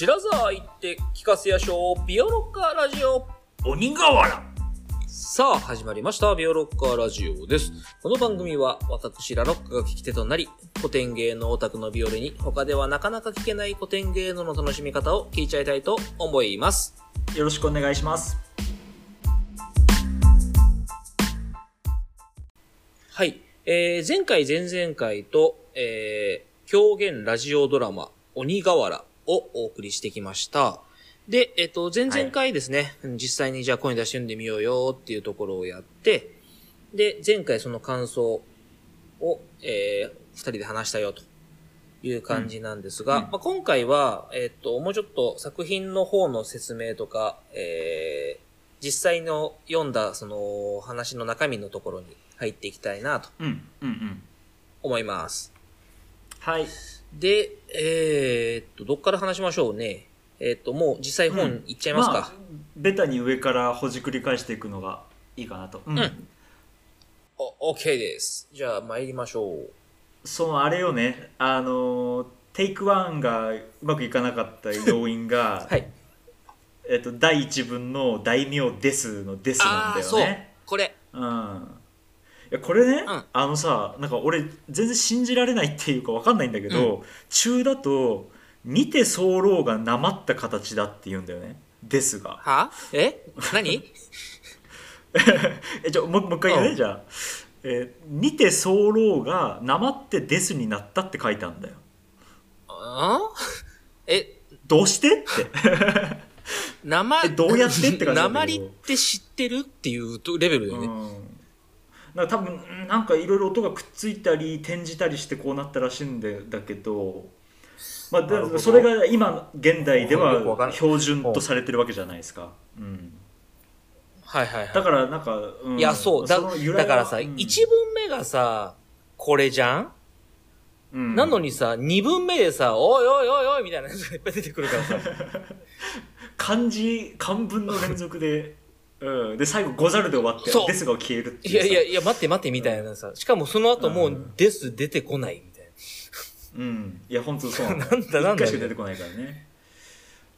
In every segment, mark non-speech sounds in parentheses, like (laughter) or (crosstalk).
白沢行って聞かせやしょう、ビオロッカーラジオ。鬼瓦さあ、始まりました。ビオロッカーラジオです。この番組は、私、ラロックが聞き手となり、古典芸能オタクのビオレに、他ではなかなか聞けない古典芸能の楽しみ方を聞いちゃいたいと思います。よろしくお願いします。はい。えー、前回、前々回と、えー、狂言ラジオドラマ、鬼瓦をお送りしてきました。で、えっ、と、前々回ですね、うん実際にじゃあ声に出して読んでみようよっていうところをやって、で、前回その感想を、えー、二人で話したよという感じなんですが、うんうんまあ、今回は、えっ、と、もうちょっと作品の方の説明とか、えー、実際の読んだその話の中身のところに入っていきたいなとうん、うん、うん。思います。はい。で、えー、っと、どっから話しましょうね。えーっと、もう実際本いっちゃいますか。あ、ベタに上からほじくり返していくのがいいかなと。うんうんお、OK です。じゃあ参りましょう。そのあれよね、あのー、テイクワンがうまくいかなかった要因が、(laughs) はい。えっと、第一文の大名ですのですなんあー、そうだよね。。これ。うん。いやこれね、うん。あのさなんか俺全然信じられないっていうかわかんないんだけど、中だと見て候がなまった形だって言うんだよね。ですが。は？え？何？(laughs) えじゃあもうもう一回言うね、うん。じゃあ、えー見て候がなまってですになったって書いてあるんだよ。あえ、どうしてって。なま、(laughs) えどうやってって感じだけど。なまりって知ってるっていうとレベルだよね。うんなんか多分うんなんかいろいろ音がくっついたり転じたりしてこうなったらしいんだけど、まあ、でそれが今現代では標準とされてるわけじゃないですか、うん、はいはいはい。だからなんか、うん。いや、そう。だだからさ、うん。一文目がさ、これじゃん？うん。なのにさ、二文目でさ、おいおいおいおいみたいなやつがいっぱい出てくるからさ。(laughs) 漢字漢文の連続で、うん、で最後「ござる」で終わってそう「です」が消えるっていさ。いうやいやいや、待って待ってみたいなさ。しかもその後もう、うんです出てこないみたいうん。いや本当そう。なんだなんだ。なんだ一回しか出てこないからね。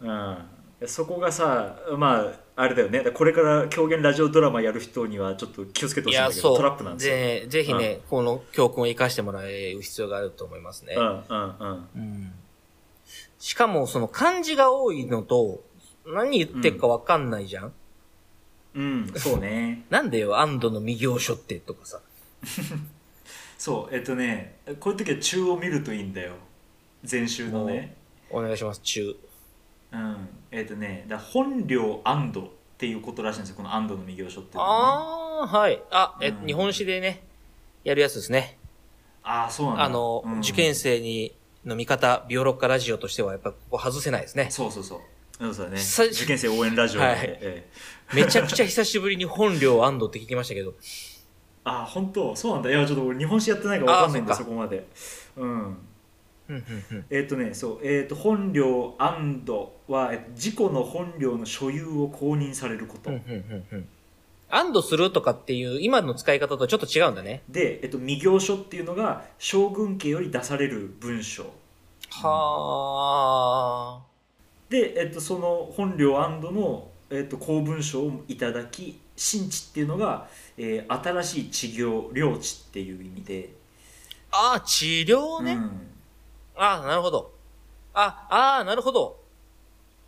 うん。そこがさまああれだよね。これから狂言ラジオドラマやる人にはちょっと気をつけてほしいんだけど。トラップなんですよ。ぜぜひね、この教訓を生かしてもらう必要があると思いますね。うんうんうん。うん。しかも、その漢字が多いのと、何言ってるかわかんないじゃん、うんそうねなんでよ、安堵の未行書ってとかさ。そうえっとねこういう時は中を見るといいんだよ前週のねお願いします、中。うんえっとねだ本領安堵っていうことらしいんですよこの安堵の未行書ってねあー、はい。あ、え、うん日本史でね、やるやつですね。ああそうなんだあの、うん受験生に、の味方、ビオロッカラジオとしてはやっぱここ外せないですね。そうそうそうそうね。さ受験生応援ラジオで、はい。ええ。めちゃくちゃ久しぶりに本領安堵って聞きましたけど。あ本当？そうなんだ。いやちょっと俺日本史やってないから分かんないんだあそこまで。うん。えっ、とねそう。えっ、と本領安堵はえっと自己の本領の所有を公認されること、安堵するとかっていう今の使い方とちょっと違うんだね。で、えっと、未行書っていうのが将軍家より出される文章はで、えっと、その本領の、えっと、公文書をいただき新地っていうのが、えー新しい治業領地っていう意味で、あ。あー、治療ね。うんあー、なるほど。あ、あー、なるほど。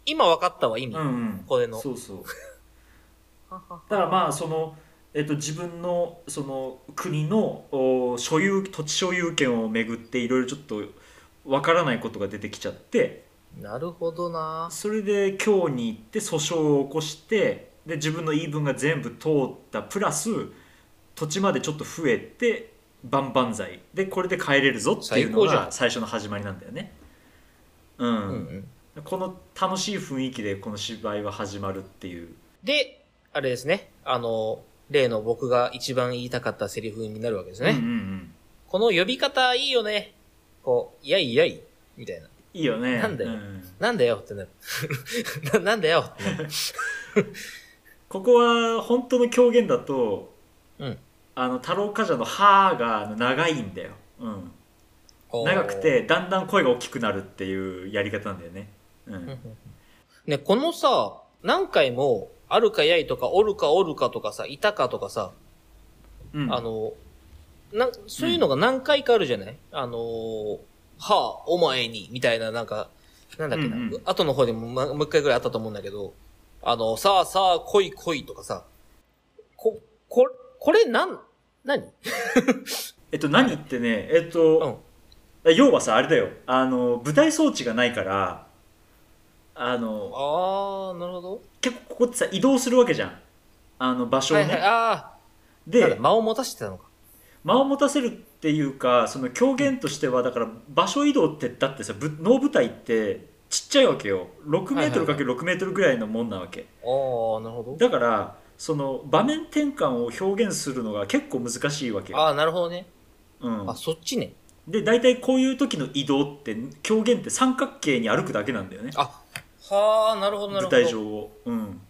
今分かったわ、意味。うんうん、これのそうそう (laughs) だからまあその、えっと、自分のその国のお所有土地所有権をめぐっていろいろちょっとわからないことが出てきちゃってなるほどな。それで京に行って訴訟を起こしてで自分の言い分が全部通ったプラス土地までちょっと増えて万々歳でこれで帰れるぞっていうのが最初の始まりなんだよね。うんうんうん。この楽しい雰囲気でこの芝居は始まるっていうで、あれですね。あの、例の僕が一番言いたかったセリフになるわけですね。うんうんうん、この呼び方いいよね。こう、いやいやい、みたいな。いいよね。なんだよ。うん。なんだよってなる。(laughs) ななんだよってなる。(laughs) ここは本当の狂言だとうん。あの太郎冠者の「歯が長いんだよ、うん、長くてだんだん声が大きくなるっていうやり方なんだよね。うん。ね、このさ、何回も、あるかやいとか、おるかおるかとかさ、いたかとかさ、うん。あの、な、そういうのが何回かあるじゃない、あのー、はあ、お前に、みたいな、なんか、なんだっけな、うんうん。後の方でも、ま、もう一回ぐらいあったと思うんだけど、あの、さあさあ、来い来いとかさ、こ、こ、これなん、何？(laughs) えっと何ってねえっと、要はさあれだよ。あの舞台装置がないからあのあー、なるほど。結構ここってさ移動するわけじゃん。あの場所をね、はいはい、あー、なんだで間を持たせてたのか。間を持たせるっていうかその狂言としてはだから場所移動ってだってさぶ能舞台ってちっちゃいわけよ6メートルかける6メートルぐらいのもんなわけあー、なるほど。だからその場面転換を表現するのが結構難しいわけよ、あー、なるほどね。うんあ、、そっちね。で大体こういう時の移動って狂言って三角形に歩くだけなんだよねあ、はあ、なるほど、なる舞ほど。台上を、うん、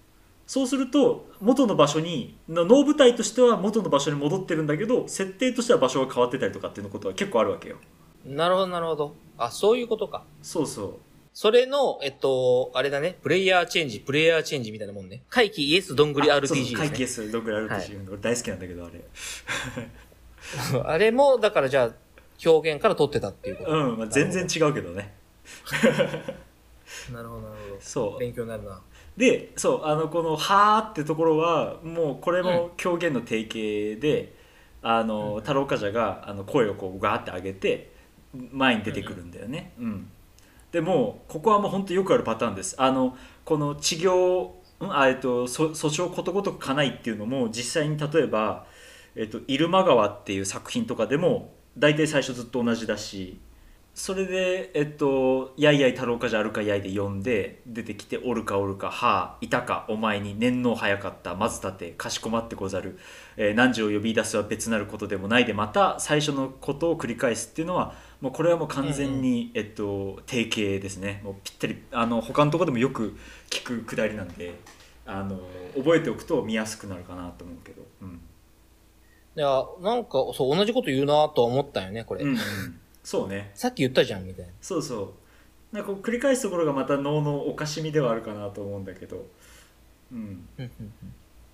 そうすると元の場所にの能舞台としては元の場所に戻ってるんだけど設定としては場所が変わってたりとかっていうことは結構あるわけよなるほど、なるほど。あ、そういうことか。そうそうそれの、えっと、あれだね、プレイヤーチェンジ、プレイヤーチェンジみたいなもんね。回帰イエスどんぐり RPG ですね。会計数どんぐらい RPG、俺大好きなんだけどあれ (laughs) あれも、だからじゃあ、表現から取ってたっていうこと。うん、まあ、全然違うけどね (laughs) なるほど、なるほど。そう勉強になるな。でそうあのこの「はー」ってところはもうこれも狂言の定型で、あの太郎冠者があの声をこうガーって上げて前に出てくるんだよね、うん。でもうここはもう本当よくあるパターンです。あのこの治療んあ、えっと、そ訴訟ことごとくかないっていうのも実際に例えば「えっと、入間川」っていう作品とかでも大体最初ずっと同じだしそれで、えっと、やいやい太郎かじゃあるかやいで呼んで、出てきて、おるかおるか、はあ、いたか、お前に、年の早かった、まず立て、かしこまってござる、えー、汝を呼び出すは別なることでもないで、また最初のことを繰り返すっていうのは、もうこれはもう完全に、えっと、定型ですね。もうぴったり、あの、他のところでもよく聞くくだりなんで、あの、覚えておくと見やすくなるかなと思うけど。うん。いや、なんか、そう、同じこと言うなとは思ったよね、これ。うん、うん。そうね。さっき言ったじゃん、みたいな。そうそうなんかこう繰り返すところがまた能のおかしみではあるかなと思うんだけどうんうんうんうん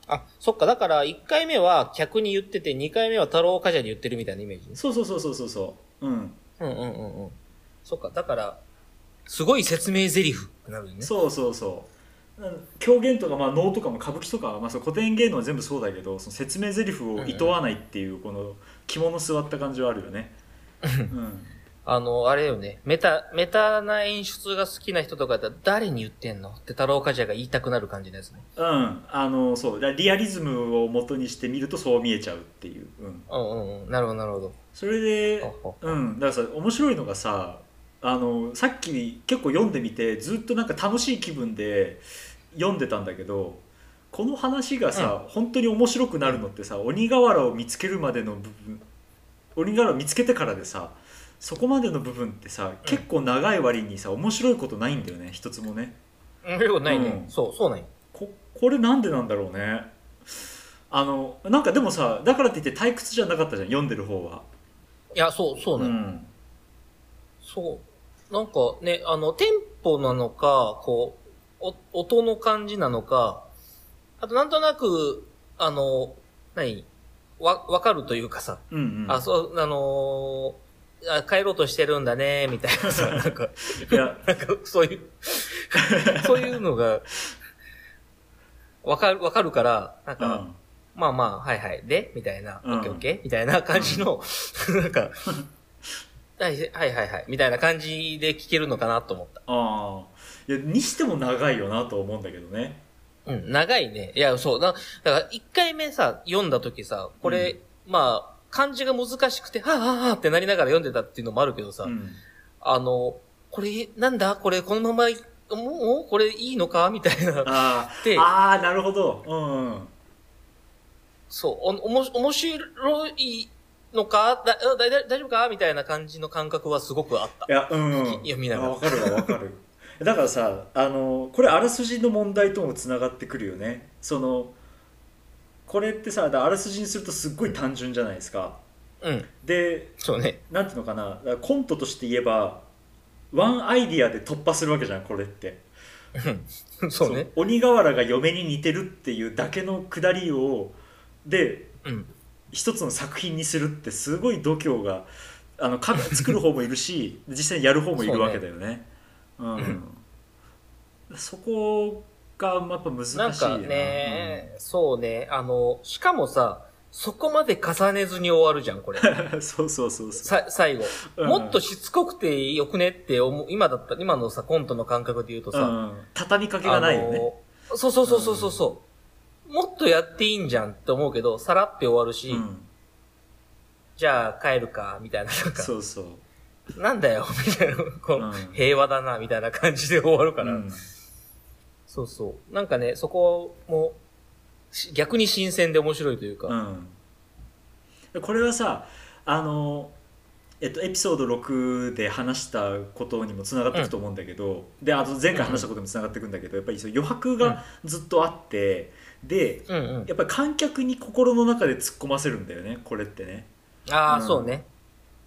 あ、そっか、だから、1回目は客に言ってて、2回目は太郎冠者に言ってるみたいなイメージね。そうそうそうそうそうそううんうんうんうんうん。そっか、だから、すごい説明台詞ってなるよね。そうそうそううん狂言とか、まあ、能とかも歌舞伎とか、まあ、そう古典芸能は全部そうだけどその説明台詞をいとわないっていうこの肝の据わった感じはあるよねうん (laughs) あの、あれよね、メタ、メタな演出が好きな人とかだったら、誰に言ってんのって太郎冠者が言いたくなる感じのやつね。うん、あのそう。リアリズムを元にしてみるとそう見えちゃうっていう、うん、うんうんうん。なるほど、なるほど。それでほうん、だからさ面白いのがさあのさっき結構読んでみてずっとなんか楽しい気分で読んでたんだけどこの話がさ、本当に面白くなるのってさ鬼瓦を見つけるまでの部分鬼瓦を見つけてからでさそこまでの部分ってさ結構長い割にさ面白いことないんだよね一つもねうん、ないね。うんそう、そうなんよ。ここれなんでなんだろうねあのなんかでもさだからって言って退屈じゃなかったじゃん読んでる方はいや、そう、そうなんよ。んそう。なんかね、あの、テンポなのか、こう、お音の感じなのか、あとなんとなく、あの、何？わ、わかるというかさ、うんうん。あ、そう、あのーあ帰ろうとしてるんだね、みたいなさ、(laughs) なんか、いや。なんか、そういう、そういうのが、わかる、わかるから、なんか、うん。まあまあ、はいはい、で？みたいな、うん。オッケーオッケー？みたいな感じの、(laughs) なんか、はいはいはい。はい、みたいな感じで聞けるのかなと思った。ああいやにしても長いよなと思うんだけどねうん、長いね。いや、そう。だだから、一回目さ、読んだ時さ、これ、まあ、漢字が難しくて、はぁはぁはぁってなりながら読んでたっていうのもあるけどさ、うん。あの、これ、なんだ？これ、このままい、もう、これいいのか？みたいな。ああーなるほど。うんうん。そう、お、おも、面白いのか？だ、だ、だ大丈夫か？みたいな感じの感覚はすごくあった。い。やうん読みながら。あわかるわわかるだからさあのこれあらすじの問題ともつながってくるよねそのこれってさあらすじにするとすっごい単純じゃないですかうん。でそうね。なんていうのかなコントとして言えばワンアイディアで突破するわけじゃんこれってそうね。鬼瓦が嫁に似てるっていうだけのくだりをでうん。一つの作品にするってすごい度胸があのか作る方もいるし実際にやる方もいるわけだよねうん、そこがやっぱ難しいな。んかね、そうね、あの、しかもさ、そこまで重ねずに終わるじゃん、これ。う (laughs) んそうそうそうそう。さ、最後。うん。もっとしつこくてよくねって思う、今だった、今のさ、コントの感覚で言うとさ、うん、畳みかけがないよね、そうそうそうそうそうそう、もっとやっていいんじゃんって思うけど、さらって終わるし、うん、じゃあ帰るか、みたいな、なんか、そうそうなんだよ、みたいな、こう、うん。平和だな、みたいな感じで終わるから、うん。そうそう。なんかね、そこも、し逆に新鮮で面白いというか、うん、これはさあの、えっと、エピソード6で話したことにもつながっていくと思うんだけど、であと前回話したことにもつながっていくんだけどやっぱりその余白がずっとあって、でうんうん。やっぱり観客に心の中で突っ込ませるんだよねこれってね。ああ、うん。そうね。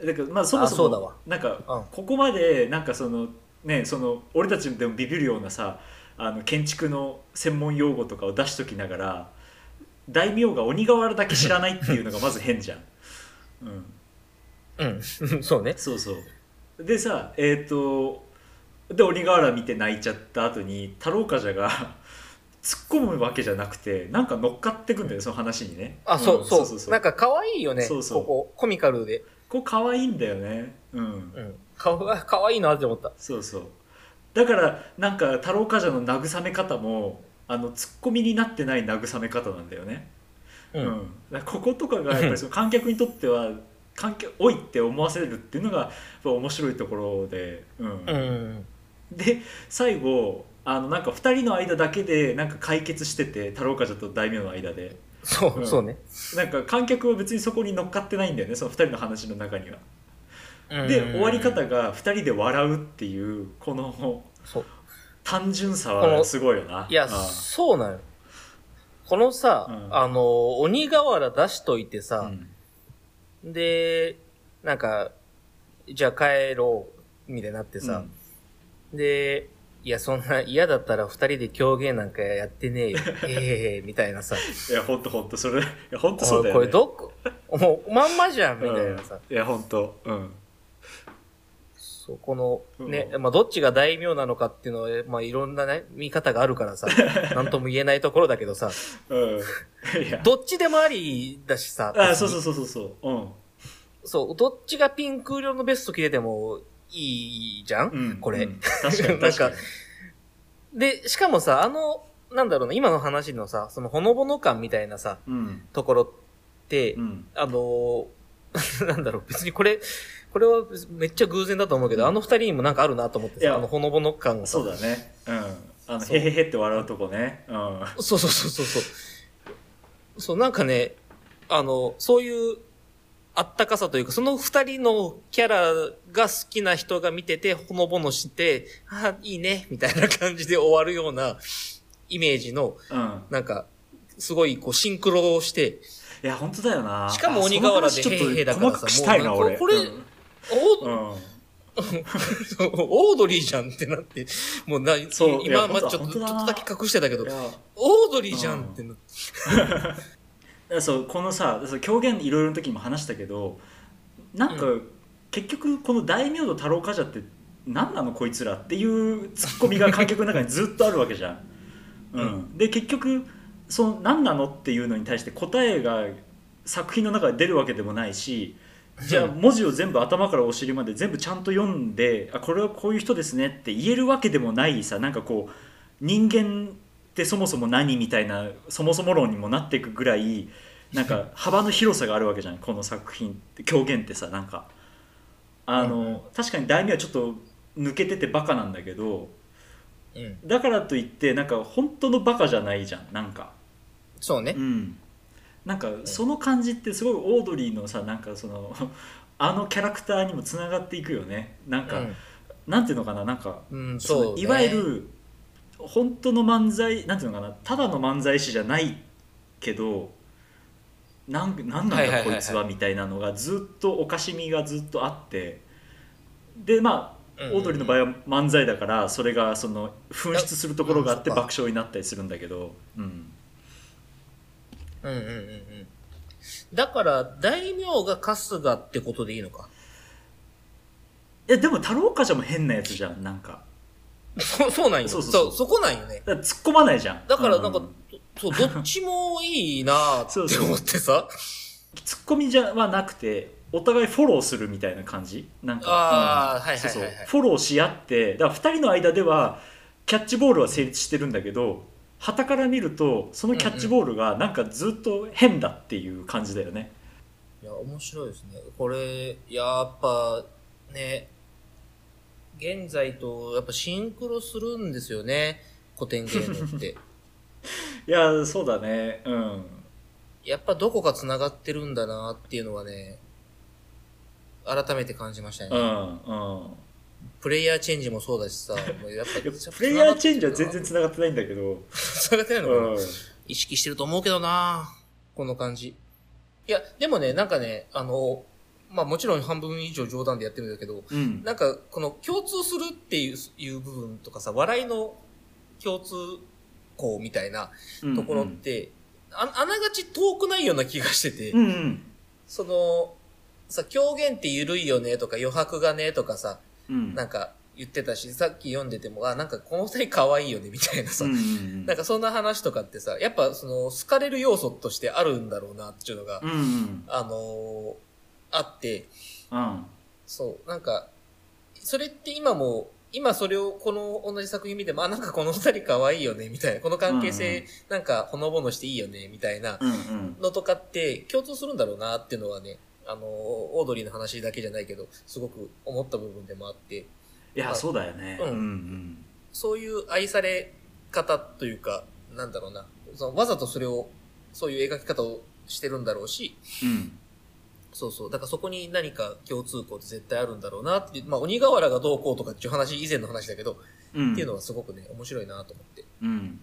だからまあそもそもなんかうんここまでなんかそのねその俺たちでもビビるようなさあの建築の専門用語とかを出しときながら大名が鬼瓦だけ知らないっていうのがまず変じゃん。うんうん。(laughs) そうね。そうそうでさえっ、とで鬼瓦見て泣いちゃった後に太郎冠者が突っ込むわけじゃなくてなんか乗っかってくんだよその話にねあ、そう、んそうそうそうなんか可愛いよね。そうそうここ、コミカルで。こう可愛いんだよねうんうん。かわ、(laughs) 可愛いなって思った。そうそうだからなんか太郎冠者の慰め方もあのツッコミになってない慰め方なんだよねう。うんん、だからこことかがやっぱりその (laughs) 観客にとっては観客おいって思わせるっていうのが面白いところで、うんうん。で最後あのなんか2人の間だけでなんか解決してて太郎冠者と大名の間でそう、うんそうね。なんか観客は別にそこに乗っかってないんだよねその2人の話の中には。でうん終わり方が2人で笑うっていうこの。単純さはすごいよな。いや、うんそうなのよ。このさ、うんあの、鬼瓦出しといてさ、うんで、なんか、じゃあ帰ろう、みたいになってさ、で、いや、そんな嫌だったら二人で狂言なんかやってねえよ。(laughs) ええみたいなさ。いやほんとほんとそれいやほんとそうだよ、ね、これどこ、もうまんまじゃん、みたいなさ。うん。いやほんとうん。そう、この、ね、うまあ、どっちが大名なのかっていうのは、まあ、いろんなね、見方があるからさ、(laughs) なんとも言えないところだけどさ、うん。いや。どっちでもありだしさ、あそうそうそうそうそう。うん。そう、どっちがピンク色のベスト着ててもいいじゃん、うん。これ。うん。確かに (laughs) なんかで、しかもさ、あの、なんだろうな、今の話のさ、そのほのぼの感みたいなさ、うん。ところって、うん。あのー (laughs) なんだろう、別にこれ、これはめっちゃ偶然だと思うけど、うん。あの二人にもなんかあるなと思ってさ、あのほのぼの感がさ。そうだね。うん。あのへへへって笑うとこね。うん。そうそうそうそうそう。そう、なんかね、あの、そういう、あったかさというか、その二人のキャラが好きな人が見てて、ほのぼのして、あいいね、みたいな感じで終わるようなイメージの、うん。なんか、すごいこうシンクロをして、いや本当だよな。しかも鬼瓦であその話ちょっとへへへだからさしたいな俺もうこれうんお、うん。オードリーじゃんってなって、(laughs) もうな、そう今までちょっと、ちょっとだけ隠してたけどオードリーじゃんってなって、そうこのさ狂言いろいろの時にも話したけどなんか、う結局この大名と太郎冠者って何なのこいつらっていうツッコミが観客の中にずっとあるわけじゃん。(laughs) うんで結局その何なのっていうのに対して答えが作品の中で出るわけでもないしじゃあ文字を全部頭からお尻まで全部ちゃんと読んであこれはこういう人ですねって言えるわけでもないさなんかこう人間ってそもそも何みたいなそもそも論にもなっていくぐらいなんか (laughs) 幅の広さがあるわけじゃんこの作品って狂言ってさなんか。あの、うん。確かに題名はちょっと抜けててバカなんだけどうん。だからといってなんか本当のバカじゃないじゃんなんか。そうね。う。ん。なんかその感じってすごいオードリーのさなんかその (laughs) あのキャラクターにもつながっていくよね。なんか、なんていうのかななんかうん、ね。のいわゆる本当の漫才なんていうのかなただの漫才師じゃないけどなんなんなんだこいつはみたいなのがずっとおかしみがずっとあってでまあうんオードリーの場合は漫才だからそれがその紛失するところがあって爆笑になったりするんだけど、うん、うんうんうんうん。だから、大名が春日ってことでいいのか？いやでも太郎冠者も変なやつじゃんなんか (laughs) そ (laughs) そうなんよ。そそうそう。そううそこなんよね。だから突っ込まないじゃん。だからなんか、うんそう、どっちもいいなって思ってさ。突っ込みじゃはなくてお互いフォローするみたいな感じ？なんかあーはいはいはいはい。そうそう。フォローし合ってだから2人の間ではキャッチボールは成立してるんだけど旗から見るとそのキャッチボールがなんかずっと変だっていう感じだよね、いや、面白いですね。これ、やっぱ、ね、現在とやっぱシンクロするんですよね。古典芸能って。(laughs) いやそうだねうんやっぱどこか繋がってるんだなっていうのはね、改めて感じましたね。うんうんプレイヤーチェンジもそうだしさ、やっぱ (laughs) プレイヤーチェンジは全然繋がってないんだけど、繋がってないのかな、うん、意識してると思うけどなこの感じ。いや、でもね、なんかね、あの、まあもちろん半分以上冗談でやってるんだけど、うん。なんかこの共通するっていういう部分とかさ、笑いの共通項みたいなところって、ああながち遠くないような気がしてて、うんうん。その、さ、狂言って緩いよねとか余白がねとかさ、うん。なんか言ってたし、さっき読んでても、あ、なんかこの二人可愛いよねみたいなさ、うんうん。なんかそんな話とかってさ、やっぱその好かれる要素としてあるんだろうなっていうのが、うんうん。あのーあって、うん。そう、なんか、それって今も、今それをこの同じ作品見ても、あ、なんかこの二人可愛いよね、みたいな、この関係うんう性、なんかほのぼのしていいよね、みたいなうんうん。のとかって共通するんだろうなっていうのはね、あのーオードリーの話だけじゃないけど、すごく思った部分でもあって、いやそうだよね。うんうん。そういう愛され方というか、なんだろうな、そのわざとそれを、そういう描き方をしてるんだろうし、うんそうそう。だからそこに何か共通項って絶対あるんだろうなっていう、まあ鬼瓦がどうこうとかっていう話、以前の話だけど、うん。っていうのはすごくね、面白いなと思って。うん。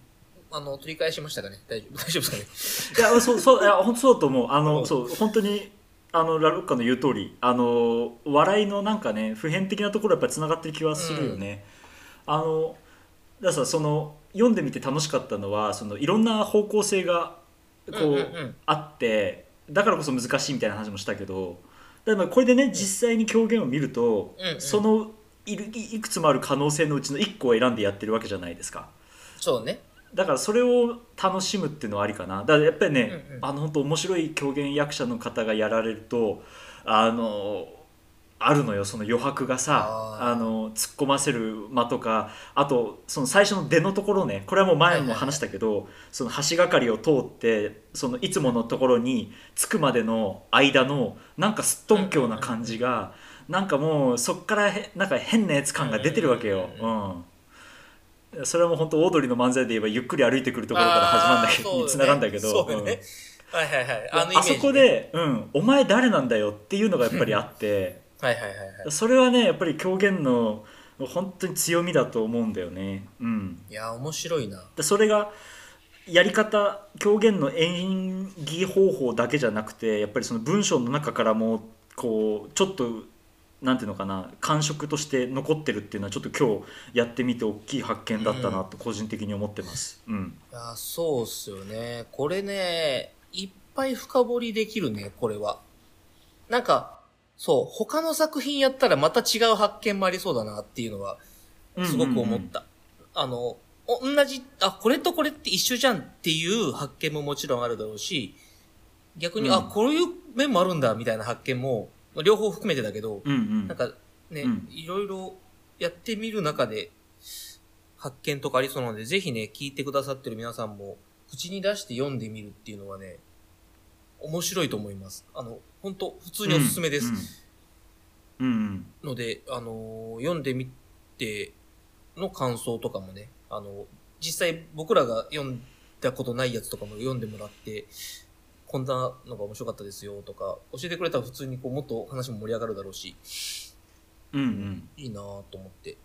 あの、取り返しましたかね？大丈夫、(laughs) 大丈夫ですかね？いやそうそういや本当そうだと思う。あうんの (laughs) そう。本当にあのラロッカの言う通りあの笑いのなんかね普遍的なところやっぱりつながってる気はするよね、あのだからさその読んでみて楽しかったのはそのいろんな方向性がこう,、うんうんうん。あってだからこそ難しいみたいな話もしたけどだこれでね実際に狂言を見ると、うんうんそのいるいいくつもある可能性のうちの1個を選んでやってるわけじゃないですか。そうね。だからそれを楽しむっていうのはありかなだからやっぱりね、うんうんあの本当面白い狂言役者の方がやられるとあのあるのよその余白がさあの突っ込ませる間とかあとその最初の出のところねこれはもう前も話したけど、その橋がかりを通ってそのいつものところに着くまでの間のなんかすっとんきょうな感じが、なんかもうそっからへなんか変なやつ感が出てるわけよ。うん。それはもう本当オードリーの漫才で言えばゆっくり歩いてくるところから始まるんだけど、あーに繋がるんだけど。あそこ。で、うん、お前誰なんだよっていうのがやっぱりあって、はいはいはいはい。それはね、やっぱり狂言の本当に強みだと思うんだよね。うん。いや、面白いな。でそれが、やり方、狂言の演技方法だけじゃなくて、やっぱりその文章の中からも、こう、ちょっと、なんていうのかな感触として残ってるっていうのはちょっと今日やってみて大きい発見だったなと個人的に思ってます。うんいや、そうっすよね。これね、いっぱい深掘りできるね、これは。なんか、そう、他の作品やったらまた違う発見もありそうだなっていうのは、すごく思った。あの、お同じ、あ、これとこれって一緒じゃんっていう発見ももちろんあるだろうし、逆に、うん。あ、こういう面もあるんだみたいな発見も、まあ両方含めてだけど、うんうん。なんかね、うん。いろいろやってみる中で発見とかありそうなので、ぜひね、聞いてくださってる皆さんも、口に出して読んでみるっていうのはね、面白いと思います。あの、本当普通におすすめです。うんうん。ので、あのー読んでみての感想とかもね、あの、実際僕らが読んだことないやつとかも読んでもらって、こんなのが面白かったですよとか、教えてくれたら普通にこうもっと話も盛り上がるだろうし、うんうん。いいなぁと思って。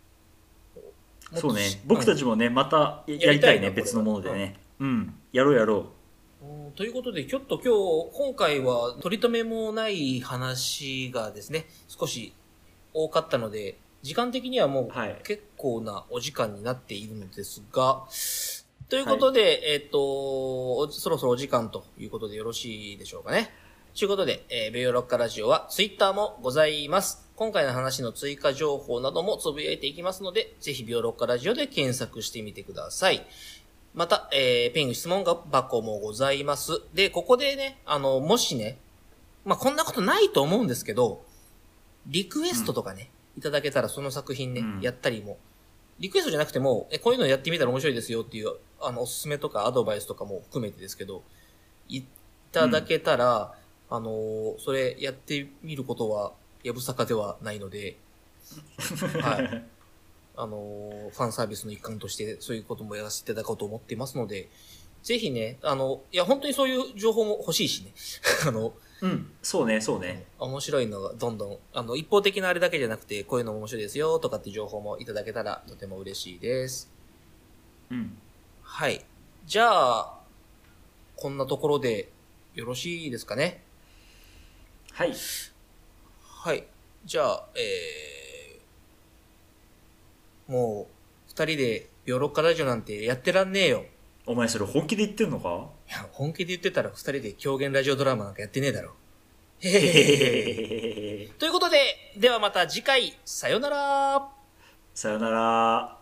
そうね。僕たちもねまたややりたいねやりたいな別のものでね。うん。やろうやろう。んということで、ちょっと今日、今回は取り留めもない話がですね、少し多かったので、時間的にはもうはい結構なお時間になっているのですが、ということで、えっ、と、おそろそろお時間ということでよろしいでしょうかね。ということで、えー、ベヨロッカラジオはツイッターもございます。今回の話の追加情報などもつぶやいていきますので、ぜひベヨロッカラジオで検索してみてください。また、えー、ペング質問箱もございます。で、ここでね、あの、もしね、まあ、こんなことないと思うんですけど、リクエストとかね、いただけたらその作品ね、うんやったりも、リクエストじゃなくても、え、こういうのやってみたら面白いですよっていう、あの、おすすめとかアドバイスとかも含めてですけど、いただけたら、あのーそれやってみることは、やぶさかではないので、(laughs) はい。あのーファンサービスの一環として、そういうこともやらせていただこうと思っていますので、ぜひね、あの、いや、本当にそういう情報も欲しいしね。(laughs) あの、うんそうねそうね面白いのがどんどん、あの、一方的なあれだけじゃなくて、こういうのも面白いですよとかって情報もいただけたらとても嬉しいです。うんはい。じゃあ、こんなところでよろしいですかね？はいはい。じゃあ、えー、もう、二人でヨーロッカラジオなんてやってらんねえよ。お前それ本気で言ってんのか？いや、本気で言ってたら二人で狂言ラジオドラマなんかやってねえだろ。へへへへへ。へへということで、ではまた次回、さよならさよなら